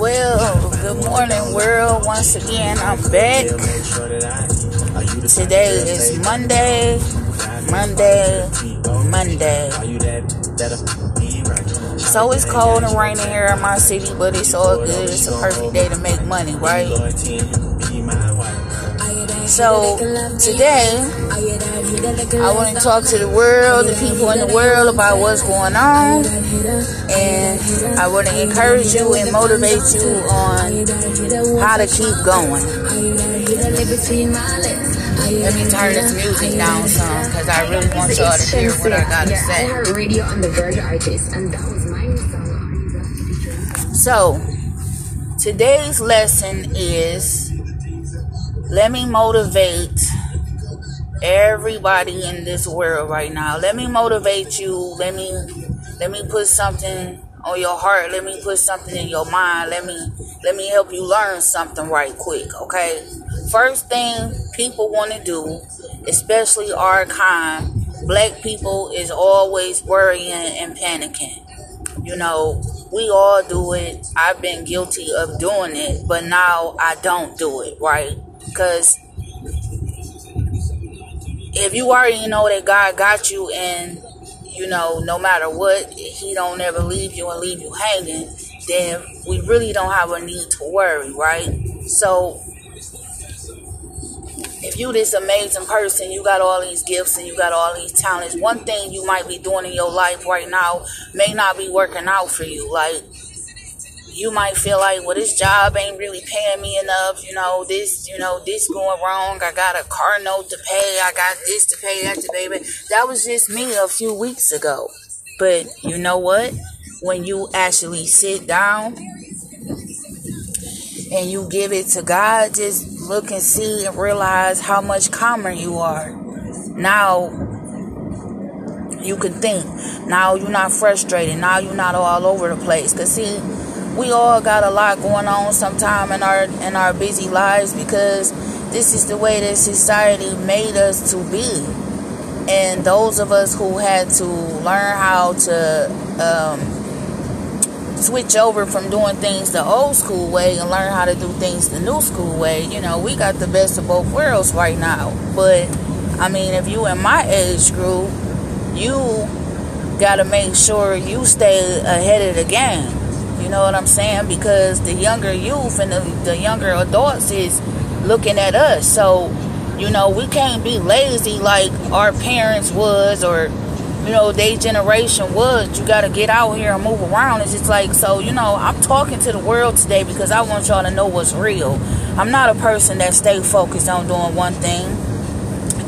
Well, good morning, world. Once again, I'm back. Today is Monday, Monday, Monday. So it's cold and raining here in my city, but it's all good. It's a perfect day to make money, right? So today, I want to talk to the world, the people in the world about what's going on, and I want to encourage you and motivate you on how to keep going. Let me turn this music down some because I really want y'all to hear what I gotta say. Radio on the Verge Artist, and that was my song. So, today's lesson is let me motivate everybody in this world right now. Let me motivate you. Let me let me put something on your heart. Let me put something in your mind. Let me let me help you learn something right quick, okay? First thing people want to do, especially our kind, black people is always worrying and panicking. You know, we all do it. I've been guilty of doing it, but now I don't do it, right? Because if you already know that God got you and you know, no matter what, he don't ever leave you and leave you hanging, then we really don't have a need to worry, right? So if you this amazing person, you got all these gifts and you got all these talents, one thing you might be doing in your life right now may not be working out for you. Like you might feel like, well, this job ain't really paying me enough. You know, this, you know, this going wrong. I got a car note to pay. I got this to pay, that to pay. But that was just me a few weeks ago. But you know what? When you actually sit down and you give it to God, just look and see and realize how much calmer you are. Now you can think. Now you're not frustrated. Now you're not all over the place. Cause see, we all got a lot going on sometime in our in our busy lives because this is the way that society made us to be. And those of us who had to learn how to um, switch over from doing things the old school way and learn how to do things the new school way you know we got the best of both worlds right now. But i mean if you in my age group you got to make sure you stay ahead of the game you know what I'm saying? Because the younger youth and the, the younger adults is looking at us. So, you know, we can't be lazy like our parents was or, you know, their generation was. You got to get out here and move around. It's just like, so, you know, I'm talking to the world today because I want y'all to know what's real. I'm not a person that stay focused on doing one thing.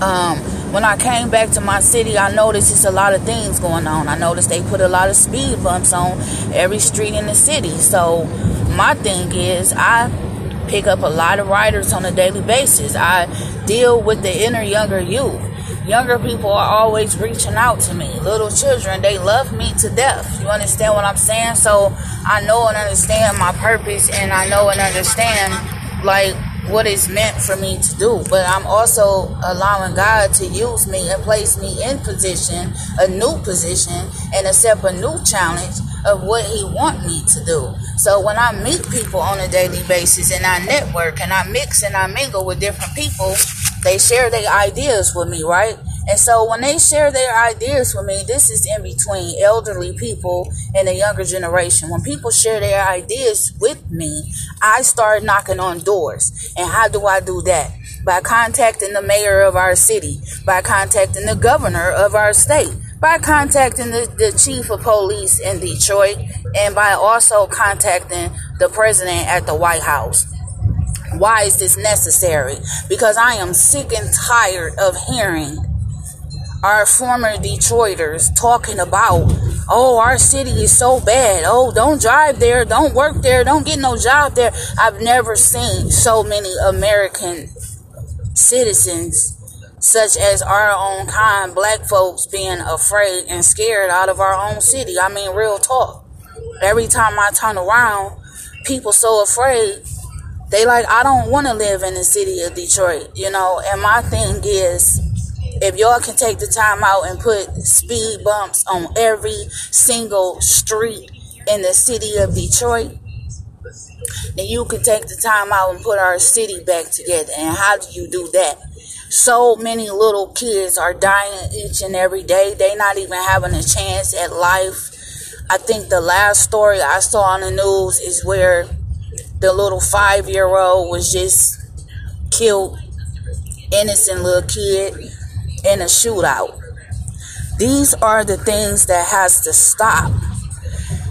Um, when I came back to my city, I noticed it's a lot of things going on. I noticed they put a lot of speed bumps on every street in the city. So my thing is, I pick up a lot of riders on a daily basis. I deal with the inner younger youth. Younger people are always reaching out to me. Little children, they love me to death. You understand what I'm saying? So I know and understand my purpose and I know and understand like what is meant for me to do. But I'm also allowing God to use me and place me in position, a new position, and accept a new challenge of what He want me to do. So when I meet people on a daily basis and I network and I mix and I mingle with different people, they share their ideas with me, right? And so when they share their ideas with me, this is in between elderly people and the younger generation. When people share their ideas with me, I start knocking on doors. And how do I do that? By contacting the mayor of our city, by contacting the governor of our state, by contacting the, the chief of police in Detroit, and by also contacting the president at the White House. Why is this necessary? Because I am sick and tired of hearing our former Detroiters talking about, oh, our city is so bad. Oh, don't drive there. Don't work there. Don't get no job there. I've never seen so many American citizens, such as our own kind, black folks, being afraid and scared out of our own city. I mean, real talk. Every time I turn around, people so afraid. They like, I don't want to live in the city of Detroit, you know. And my thing is, if y'all can take the time out and put speed bumps on every single street in the city of Detroit, then you can take the time out and put our city back together. And how do you do that? So many little kids are dying each and every day. They not even having a chance at life. I think the last story I saw on the news is where the little five year old was just killed, innocent little kid in a shootout. These are the things that has to stop.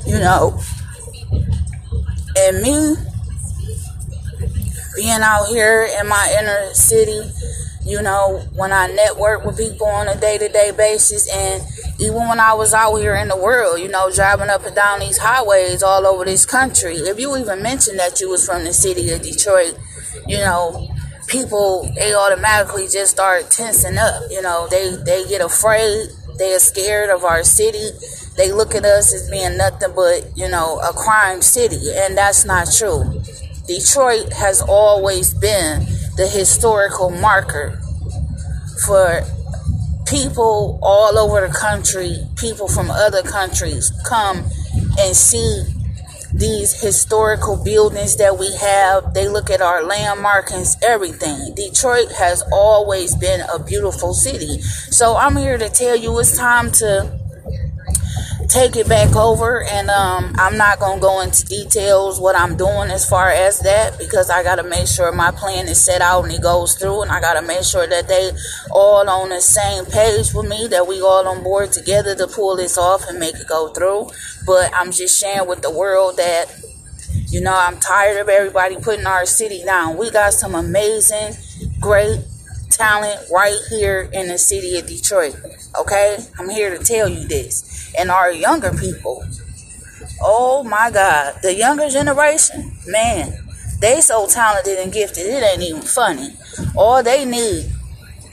You know, and me being out here in my inner city, you know, when I network with people on a day to day basis, and even when I was out here in the world, you know, driving up and down these highways all over this country, if you even mentioned that you was from the city of Detroit, you know, people they automatically just start tensing up. You know, they they get afraid, they are scared of our city. They look at us as being nothing but, you know, a crime city, and that's not true. Detroit has always been the historical marker for people all over the country, people from other countries come and see these historical buildings that we have. They look at our landmarks, everything. Detroit has always been a beautiful city. So I'm here to tell you it's time to take it back over and um, i'm not going to go into details what i'm doing as far as that because i got to make sure my plan is set out and it goes through and i got to make sure that they all on the same page with me that we all on board together to pull this off and make it go through. But i'm just sharing with the world that you know i'm tired of everybody putting our city down. We got some amazing great talent right here in the city of detroit okay? I'm here to tell you this and our younger people. Oh my God, the younger generation, man, they so talented and gifted, it ain't even funny. All they need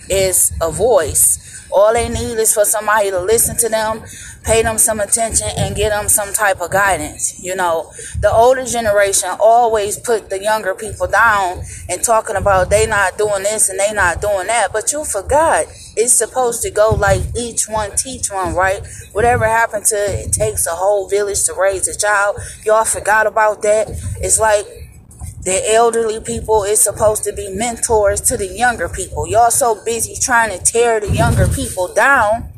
is a voice. All they need is for somebody to listen to them pay them some attention and get them some type of guidance. You know, the older generation always put the younger people down and talking about they not doing this and they not doing that, but you forgot it's supposed to go like each one teach one, right? Whatever happened to it takes a whole village to raise a child. Y'all forgot about that. It's like the elderly people is supposed to be mentors to the younger people. Y'all so busy trying to tear the younger people down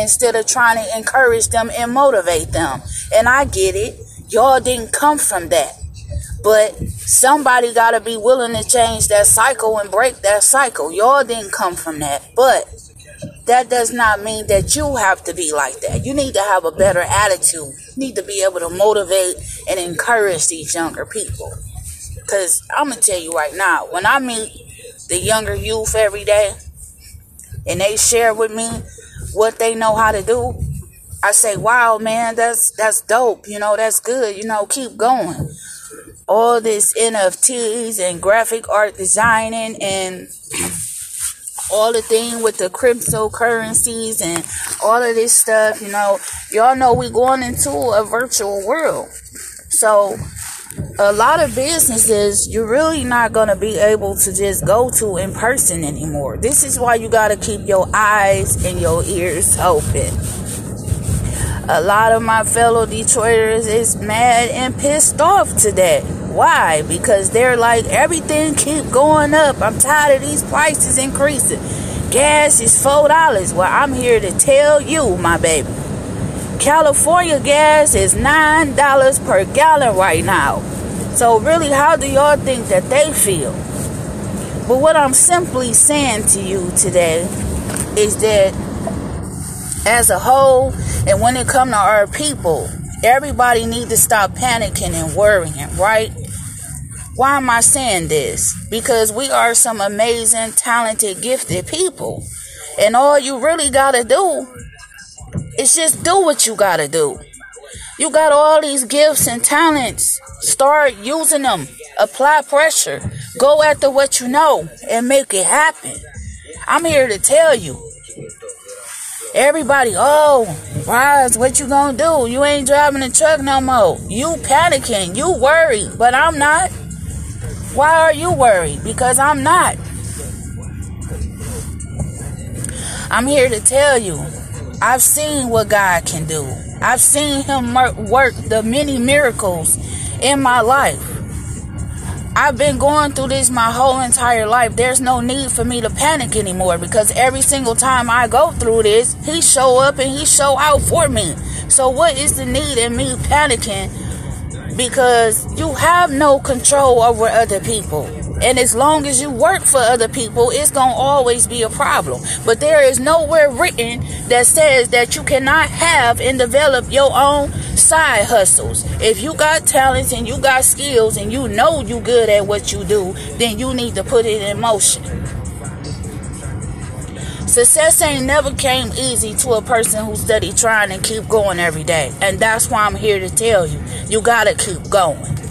instead of trying to encourage them and motivate them. And I get it. Y'all didn't come from that. But somebody got to be willing to change that cycle and break that cycle. Y'all didn't come from that. But that does not mean that you have to be like that. You need to have a better attitude. You need to be able to motivate and encourage these younger people. Because I'm going to tell you right now, when I meet the younger youth every day and they share with me what they know how to do, I say, wow, man, that's that's dope. You know, that's good. You know, keep going. All this NFTs and graphic art designing and all the thing with the cryptocurrencies and all of this stuff, you know, y'all know we going into a virtual world. So a lot of businesses you're really not going to be able to just go to in person anymore. This is why you got to keep your eyes and your ears open. A lot of my fellow Detroiters is mad and pissed off today. Why? Because they're like everything keep going up. I'm tired of these prices increasing. Gas is four dollars. Well, I'm here to tell you, my baby. California gas is nine dollars per gallon right now. So really, how do y'all think that they feel? But what I'm simply saying to you today is that as a whole, and when it comes to our people, everybody need to stop panicking and worrying, right? Why am I saying this? Because we are some amazing, talented, gifted people. And all you really gotta do is just do what you gotta do. You got all these gifts and talents. Start using them. Apply pressure. Go after what you know and make it happen. I'm here to tell you. Everybody, oh, Rise, what you gonna do? You ain't driving the truck no more. You panicking. You worried, but I'm not. Why are you worried? Because I'm not. I'm here to tell you, I've seen what God can do. I've seen Him work the many miracles in my life. I've been going through this my whole entire life. There's no need for me to panic anymore because every single time I go through this, he show up and he show out for me. So what is the need in me panicking? Because you have no control over other people. And as long as you work for other people, it's going to always be a problem. But there is nowhere written that says that you cannot have and develop your own side hustles. If you got talents and you got skills and you know you good at what you do, then you need to put it in motion. Success ain't never came easy to a person who steady trying and keep going every day. And that's why I'm here to tell you. You gotta keep going.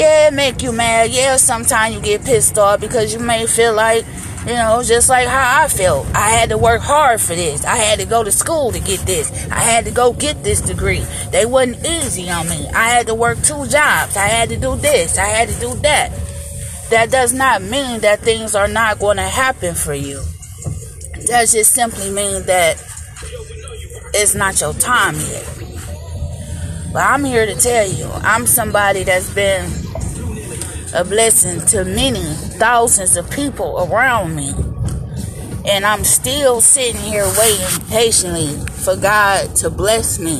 Yeah, it make you mad. Yeah, sometimes you get pissed off because you may feel like, you know, just like how I felt. I had to work hard for this. I had to go to school to get this. I had to go get this degree. They wasn't easy on me. I had to work two jobs. I had to do this. I had to do that. That does not mean that things are not going to happen for you. That just simply means that it's not your time yet. But I'm here to tell you, I'm somebody that's been a blessing to many thousands of people around me. And I'm still sitting here waiting patiently for God to bless me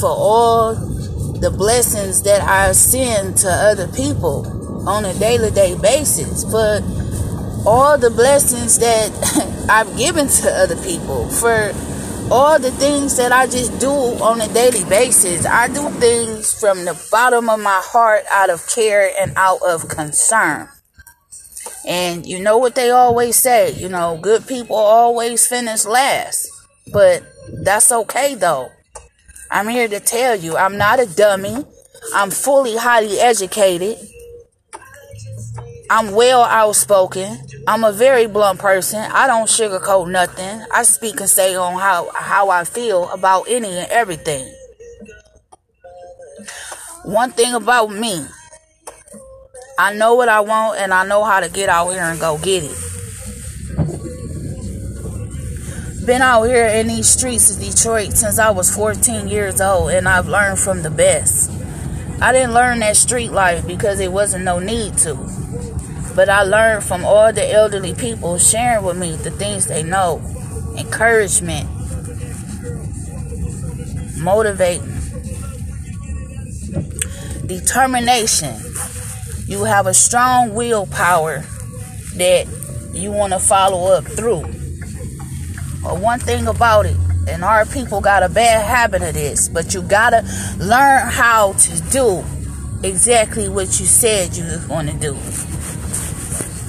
for all the blessings that I send to other people on a daily day basis. For all the blessings that I've given to other people. For all the things that I just do on a daily basis. I do things from the bottom of my heart out of care and out of concern. And you know what they always say, you know, good people always finish last. But that's okay though. I'm here to tell you, I'm not a dummy. I'm fully highly educated. I'm well outspoken. I'm a very blunt person. I don't sugarcoat nothing. I speak and say on how, how I feel about any and everything. One thing about me, I know what I want and I know how to get out here and go get it. Been out here in these streets of Detroit since I was 14 years old and I've learned from the best. I didn't learn that street life because it wasn't no need to. But I learned from all the elderly people sharing with me the things they know encouragement, motivating, determination. You have a strong willpower that you want to follow up through. But one thing about it, and our people got a bad habit of this, but you gotta learn how to do exactly what you said you was to do.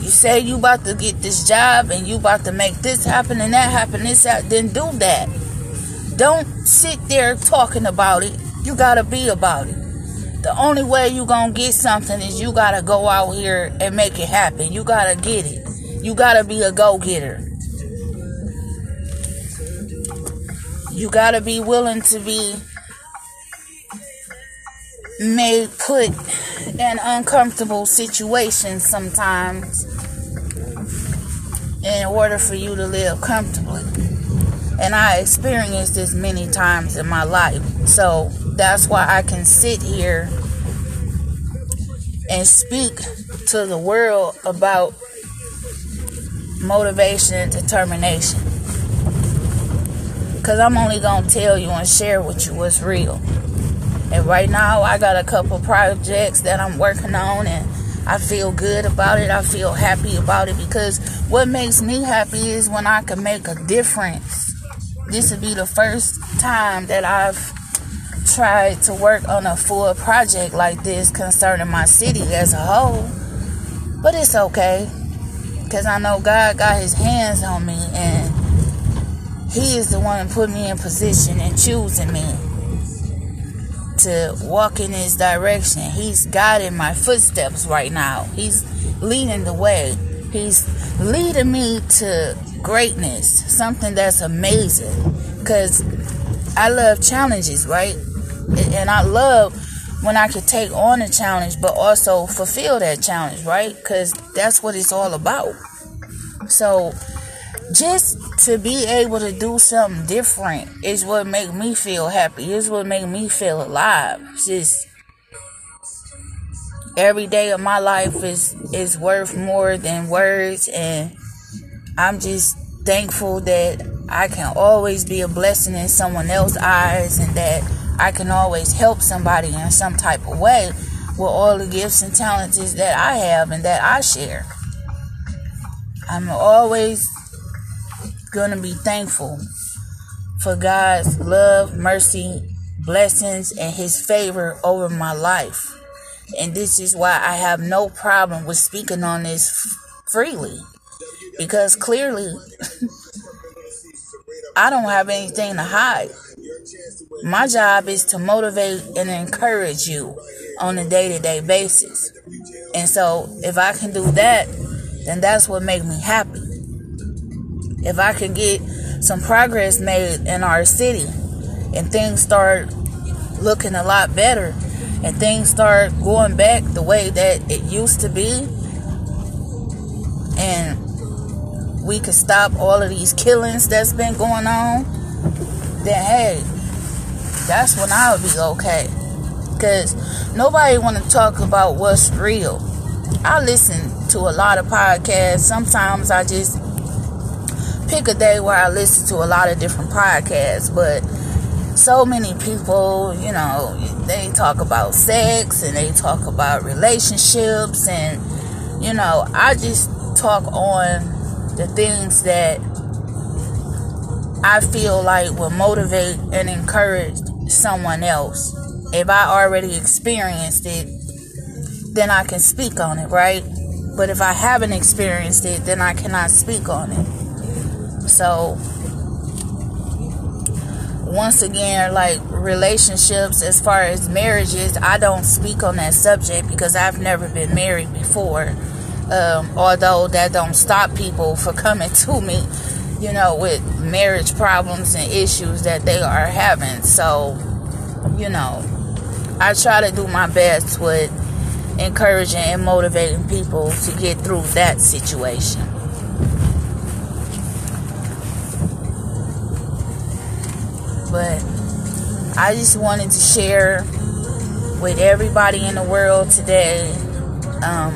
You say you about to get this job and you about to make this happen and that happen, this that, then do that. Don't sit there talking about it. You gotta be about it. The only way you gonna get something is you gotta go out here and make it happen. You gotta get it. You gotta be a go-getter. You gotta be willing to be made put in uncomfortable situations sometimes in order for you to live comfortably. And I experienced this many times in my life. So that's why I can sit here and speak to the world about motivation and determination. Because I'm only going to tell you and share with you what's real. And right now, I got a couple projects that I'm working on, and I feel good about it. I feel happy about it because what makes me happy is when I can make a difference. This would be the first time that I've tried to work on a full project like this concerning my city as a whole. But it's okay because I know God got his hands on me and he is the one who put me in position and choosing me to walk in his direction. He's guiding my footsteps right now. He's leading the way. He's leading me to greatness, something that's amazing. Because I love challenges, right? And I love when I can take on a challenge, but also fulfill that challenge, right? Because that's what it's all about. So just to be able to do something different is what make me feel happy. Is what make me feel alive. Just every day of my life is is worth more than words and I'm just thankful that I can always be a blessing in someone else's eyes and that I can always help somebody in some type of way with all the gifts and talents that I have and that I share. I'm always going to be thankful for God's love, mercy, blessings, and His favor over my life. And this is why I have no problem with speaking on this freely. Because clearly, I don't have anything to hide. My job is to motivate and encourage you on a day to day basis. And so, if I can do that, then that's what makes me happy. If I can get some progress made in our city and things start looking a lot better, and things start going back the way that it used to be, and we could stop all of these killings that's been going on, then hey, that's when I would be okay. Cause nobody want to talk about what's real. I listen to a lot of podcasts. Sometimes I just pick a day where I listen to a lot of different podcasts, but so many people, you know, they talk about sex and they talk about relationships and you know, I just talk on the things that I feel like will motivate and encourage someone else. If I already experienced it, then I can speak on it, right? But if I haven't experienced it, then I cannot speak on it. So, once again, like relationships as far as marriages, I don't speak on that subject because I've never been married before. Um, although that don't stop people from coming to me, you know, with marriage problems and issues that they are having. So, you know, I try to do my best with encouraging and motivating people to get through that situation. But I just wanted to share with everybody in the world today um,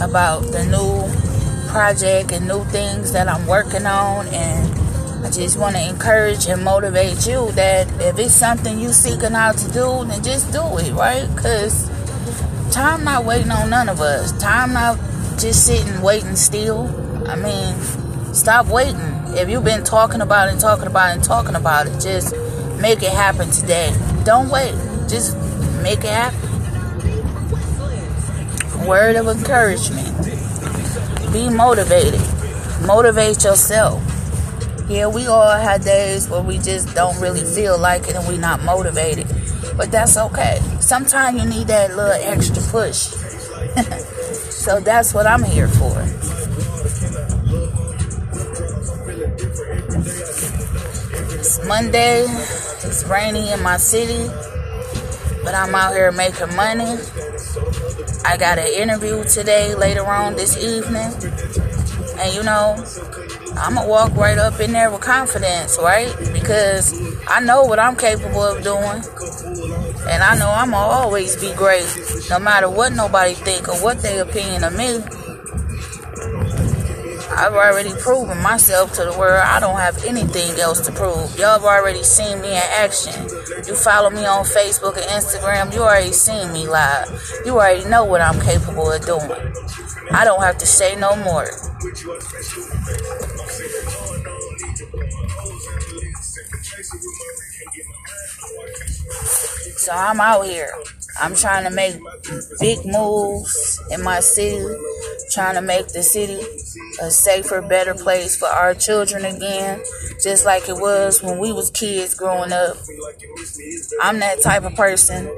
about the new project and new things that I'm working on. And I just want to encourage and motivate you that if it's something you're seeking out to do, then just do it, right? Because time not waiting on none of us. Time not just sitting waiting still. I mean, stop waiting if you've been talking about it and talking about it and talking about it, just make it happen today. Don't wait. Just make it happen. Word of encouragement. Be motivated. Motivate yourself. Yeah, we all have days where we just don't really feel like it and we're not motivated. But that's okay. Sometimes you need that little extra push. so that's what I'm here for. Monday. It's rainy in my city, but I'm out here making money. I got an interview today later on this evening. And you know, I'm gonna walk right up in there with confidence, right? Because I know what I'm capable of doing. And I know I'm gonna always be great, no matter what nobody think or what their opinion of me. I've already proven myself to the world. I don't have anything else to prove. Y'all have already seen me in action. You follow me on Facebook and Instagram, you already seen me live. You already know what I'm capable of doing. I don't have to say no more. So I'm out here. I'm trying to make big moves in my city, trying to make the city a safer, better place for our children again, just like it was when we was kids growing up. I'm that type of person.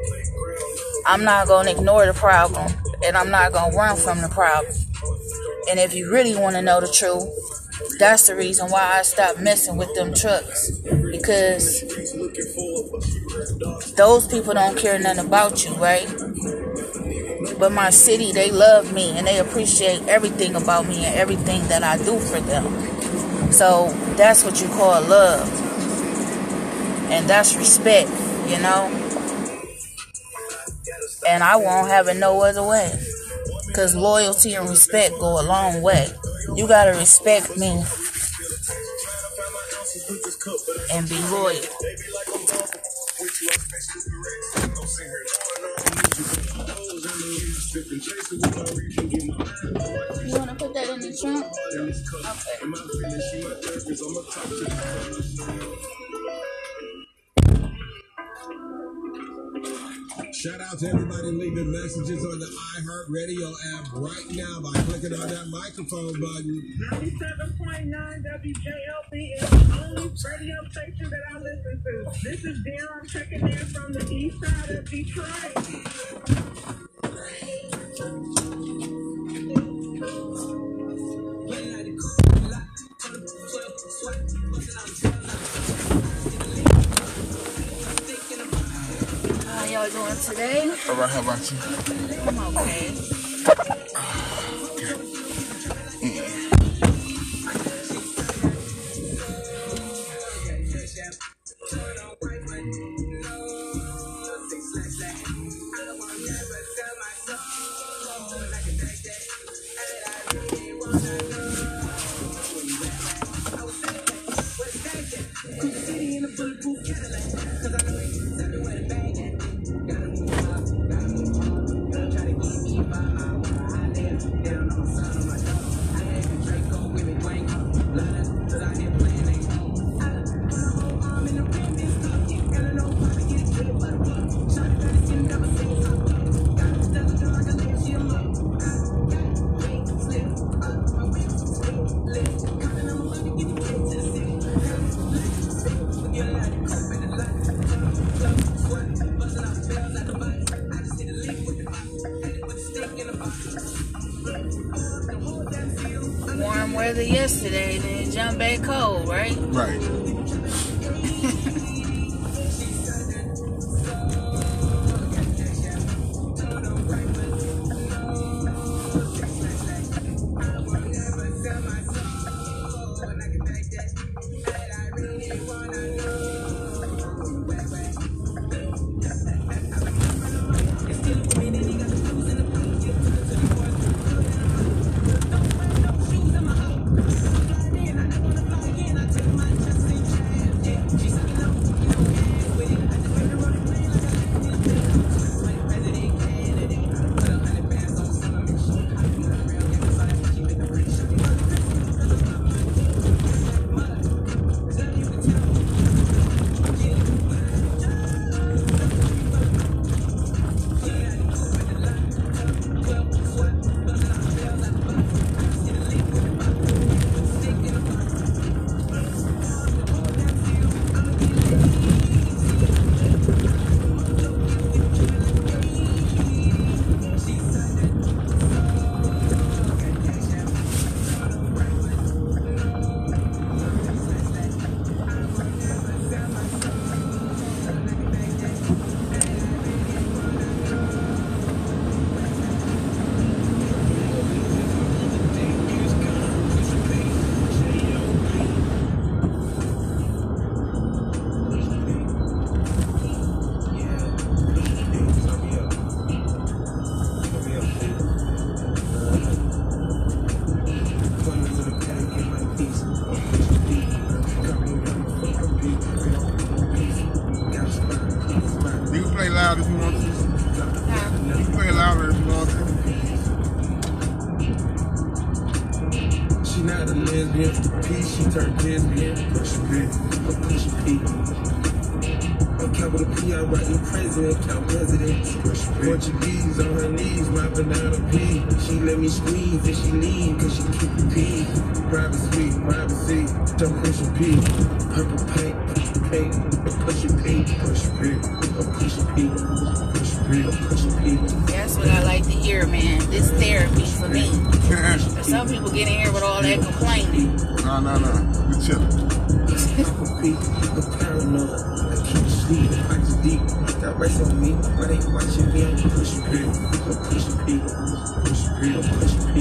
I'm not going to ignore the problem, and I'm not going to run from the problem. And if you really want to know the truth, that's the reason why I stopped messing with them trucks. Because those people don't care nothing about you, right? but my city, they love me and they appreciate everything about me and everything that I do for them. So that's what you call love. And that's respect, you know? And I won't have it no other way. Because loyalty and respect go a long way. You gotta respect me and be loyal. You want to put that in the trunk? Okay. Shout out to everybody leaving messages on the iHeartRadio app right now by clicking on that microphone button. 97.9 WJLB is the only radio station that I listen to. This is Darren checking in from the east side of Detroit. Y'all doing today? All right, how about you? I'm okay. Capital P, I write the president, count presidents. Push a P. Portuguese on her knees, mopping out a P. She let me squeeze and she lean, cause she keep the P. Private suite, privacy, don't push a P. Purple paint, push a P, a push a P, push a P, a push a P, push a P, a push a P. That's what I like to hear, man. This therapy for me. Some people get in here with all that complaining. no, no. No. We chilling. Papa P, the paranoid. I sleep, I just deep. Got rest on me. Why they watching me? I'm pushing P, pushing P, pushing P, pushing P.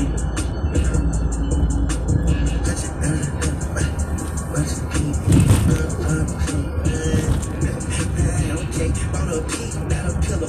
Okay, bought a P, not a pill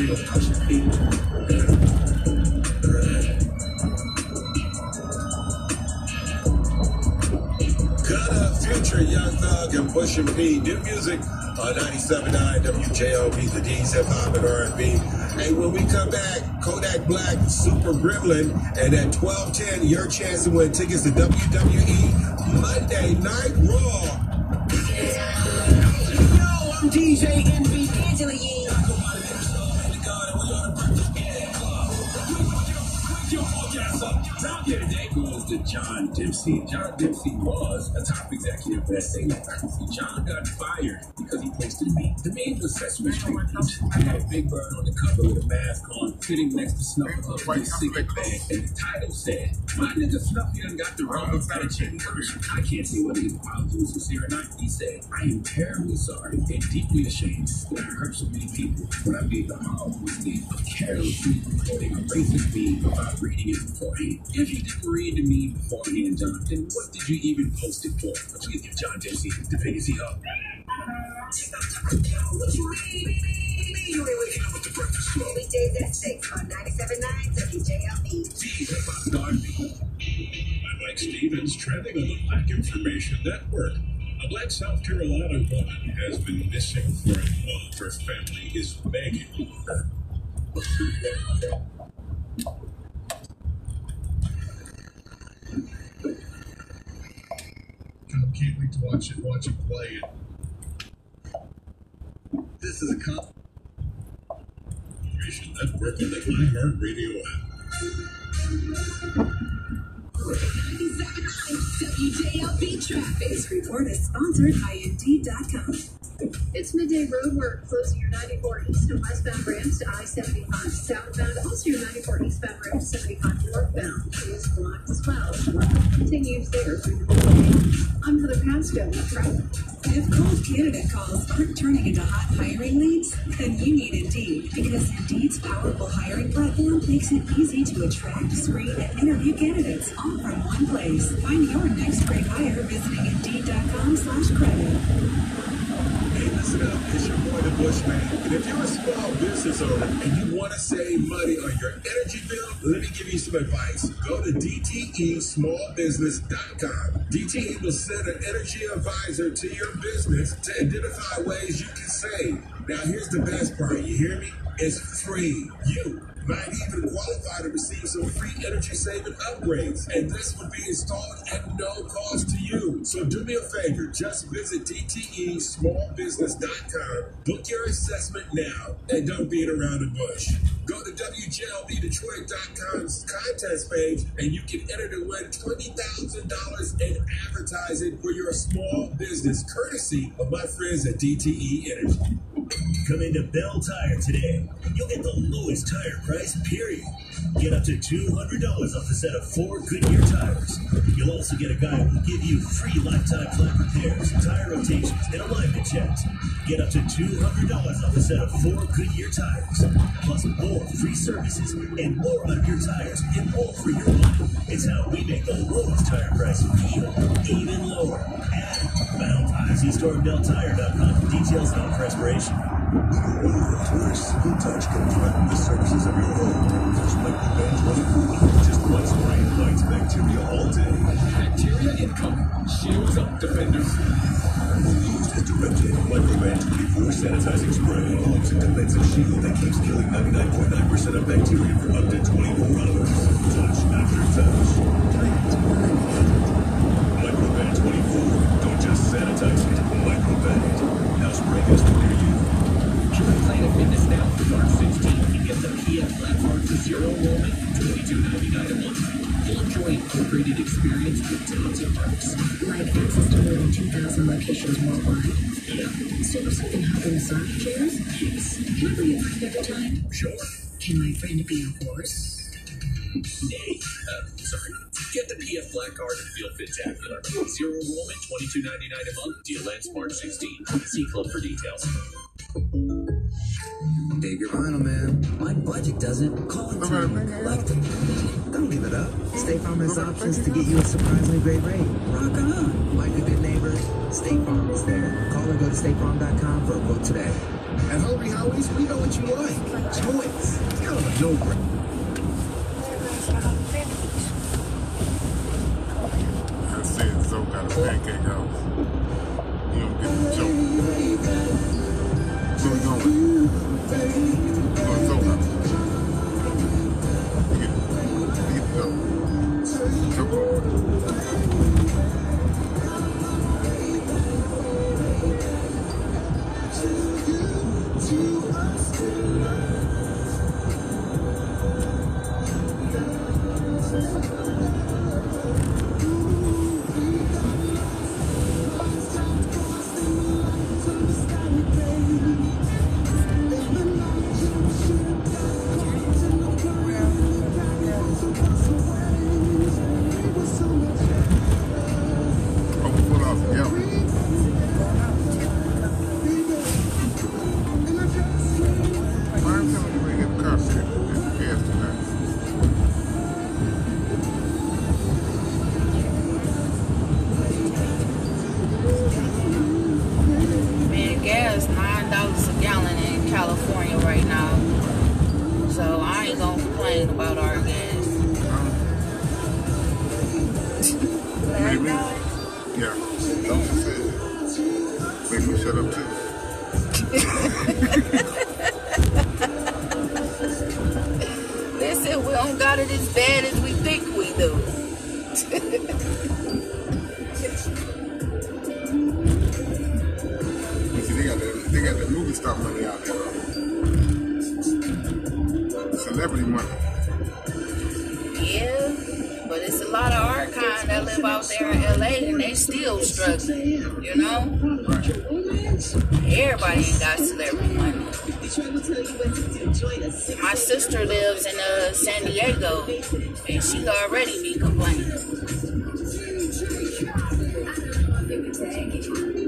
Future, Young Thug, and Pushin' P. New music on 97.9 WJLB, the D's Hip Hop and R&B. Hey, when we come back, Kodak Black, Super Gremlin, and at 12:10, your chance to win tickets to WWE Monday Night Raw. Yo, I'm DJ Envy John Dempsey. John Dempsey was a top executive at SA. John got fired because he posted meme. The meme was Sesame Street. I had a big bird on the cover with a mask on, sitting next to Snuffy with his cigarette bag. And the title said, My nigga Snuffy done got the wrong fettuccine version. I can't say whether his apology was sincere or not. He said, I am terribly sorry and deeply ashamed that I hurt so many people when I made the horrible mistake of carelessly recording a racist meme without reading it beforehand. If you didn't read the meme beforehand, John, then what did you even post it for? Please give John Dempsey the he up. Weekdays at 6 on 97.9 WJLB. I'm Mike Stevens, trending on the Black Information Network. A black South Carolina woman has been missing for a month. Her family is begging her. Can't wait to watch it, watch it play. This is a cop. Information Network on the iHeartRadio app. WJLB Traffic. This report is sponsored by Indeed.com. It's Midday Road. We're closing your 94 east and westbound ramps to I-75 southbound. Also your 94 eastbound ramp to 75 northbound is blocked as well. Continues there. I'm Heather Pasco with. If cold candidate calls aren't turning into hot hiring leads, then you need Indeed because Indeed's powerful hiring platform makes it easy to attract, screen, and interview candidates all from one place. Find your next great hire visiting Indeed.com up. It's your boy, the Bushman. And if you're a small business owner and you want to save money on your energy bill, let me give you some advice. Go to DTESmallbusiness.com. DTE will send an energy advisor to your business to identify ways you can save. Now, here's the best part. You hear me? It's free. You might even qualify to receive some free energy saving upgrades. And this would be installed at no cost to you. So do me a favor, just visit DTESmallbusiness.com, book your assessment now, and don't beat around the bush. Go to WJLBDetroit.com's contest page and you can enter to win $20,000 in advertising for your small business, courtesy of my friends at DTE Energy. Come into Bell Tire today. You'll get the lowest tire price, period. Get up to $200 off a set of four Goodyear tires. You'll also get a guy who will give you free lifetime flat repairs, tire rotations, and alignment checks. Get up to $200 off a set of four Goodyear tires. Plus more free services and more on your tires and more for your money. It's how we make the lowest tire price feel even lower. At Bound IZStore.BellTire.com for details and offer expiration. Only a touch can threaten the surfaces of your home. Just like. Just one spray bacteria all day. Bacteria incoming. Shields up, defenders. Used as directed, Microban 24 sanitizing spray is a convincing shield that keeps killing 99.9% of bacteria for up to 24 hours. Touch after touch. Microban 24. Don't just sanitize. An upgraded experience with Delta Parks. Like access to more than 2,000 locations worldwide. Yeah. So can hop in massage chairs? Yes. Can I bring a friend every time? Sure. Can my friend be a horse? Nay. Uh, sorry. Get the PF Black Card and feel spectacular. Zero enrollment, twenty two ninety nine a month. Deal ends March 16. See club for details. Dig your vinyl, man. My budget doesn't. Call it time to collect it. Don't leave it up. State Farm has options to get you a surprisingly great rate. Rock on. Like a good neighbor, State Farm is there. Call or go to statefarm.com for a quote today. At Hungry Howie's, we know what you like. Choice. It's kind of a no-brainer. I said Zoe got a pancake house. You don't get the joke. Where we going? Going to. You get the joke. Joke over. Oh, Rainy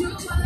your child.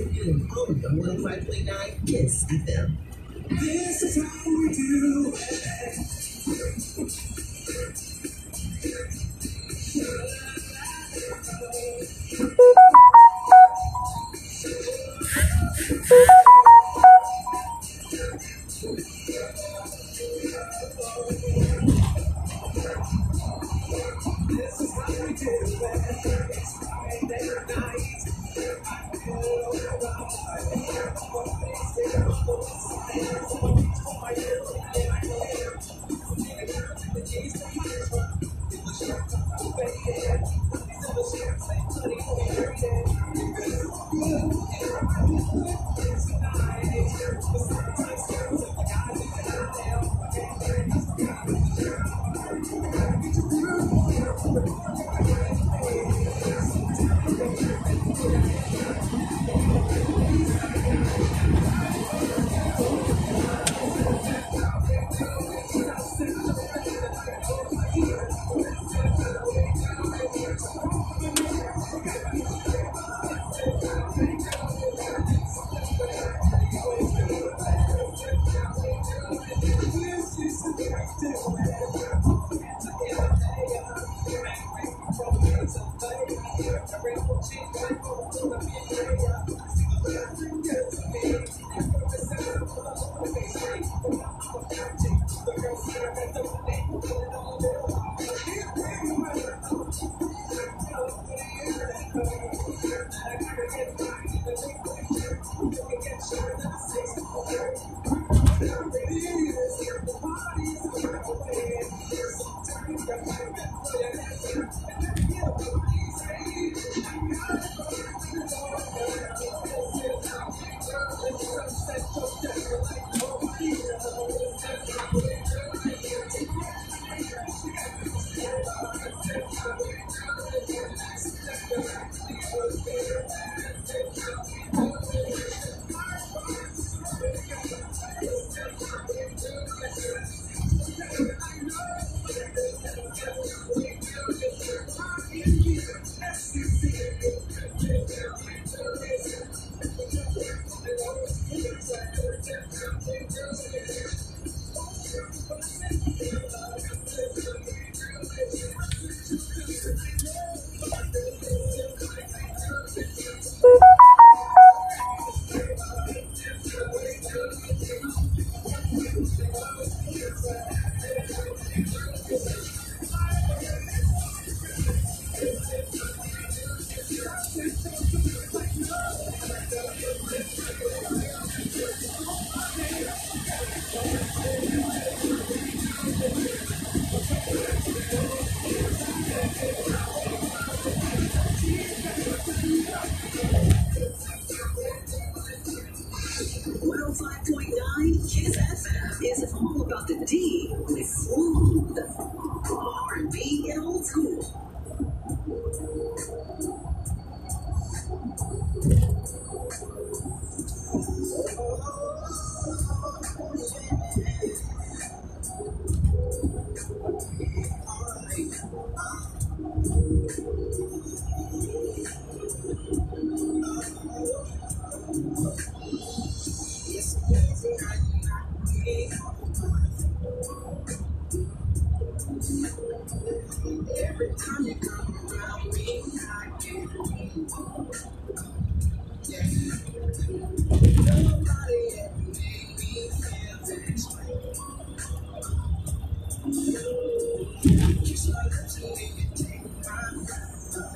Noon on oh, the 105.9 Kiss FM. Every time you come around me, I get yeah. Nobody ever made me feel this way. You you take my breath.